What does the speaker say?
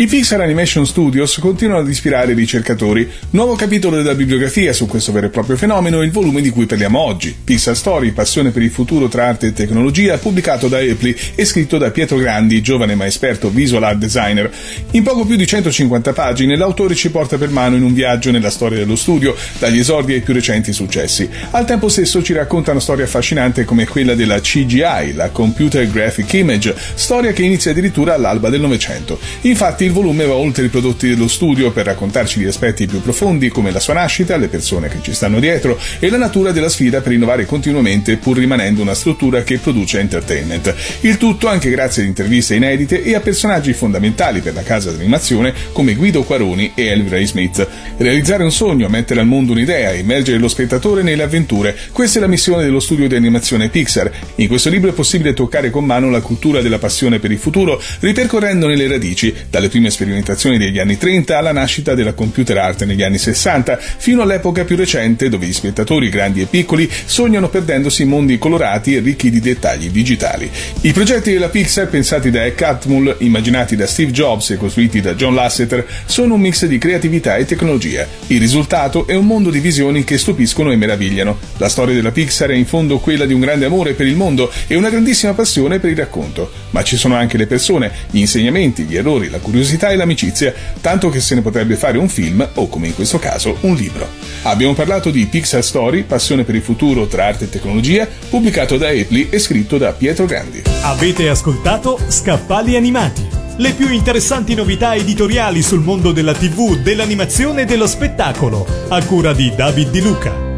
I Pixar Animation Studios continuano ad ispirare i ricercatori. Nuovo capitolo della bibliografia su questo vero e proprio fenomeno è il volume di cui parliamo oggi. Pixar Story, passione per il futuro tra arte e tecnologia, pubblicato da Apple e scritto da Pietro Grandi, giovane ma esperto visual art designer. In poco più di 150 pagine l'autore ci porta per mano in un viaggio nella storia dello studio, dagli esordi ai più recenti successi. Al tempo stesso ci racconta una storia affascinante come quella della CGI, la Computer Graphic Image, storia che inizia addirittura all'alba del Novecento. Infatti il volume va oltre i prodotti dello studio per raccontarci gli aspetti più profondi come la sua nascita, le persone che ci stanno dietro e la natura della sfida per innovare continuamente pur rimanendo una struttura che produce entertainment. Il tutto anche grazie ad interviste inedite e a personaggi fondamentali per la casa d'animazione come Guido Quaroni e Elvis Ray Smith. Realizzare un sogno, mettere al mondo un'idea, immergere lo spettatore nelle avventure, questa è la missione dello studio di animazione Pixar. In questo libro è possibile toccare con mano la cultura della passione per il futuro, ripercorrendone le radici, dalle prime sperimentazioni degli anni 30 alla nascita della computer art negli anni 60, fino all'epoca più recente dove gli spettatori grandi e piccoli sognano perdendosi in mondi colorati e ricchi di dettagli digitali. I progetti della Pixar pensati da Eck Atmull, immaginati da Steve Jobs e costruiti da John Lasseter, sono un mix di creatività e tecnologia. Il risultato è un mondo di visioni che stupiscono e meravigliano. La storia della Pixar è in fondo quella di un grande amore per il mondo e una grandissima passione per il racconto. Ma ci sono anche le persone, gli insegnamenti, gli errori, la curiosità curiosità e l'amicizia, tanto che se ne potrebbe fare un film o, come in questo caso, un libro. Abbiamo parlato di Pixar Story, passione per il futuro tra arte e tecnologia, pubblicato da Apple e scritto da Pietro Grandi. Avete ascoltato Scappali Animati, le più interessanti novità editoriali sul mondo della TV, dell'animazione e dello spettacolo, a cura di David Di Luca.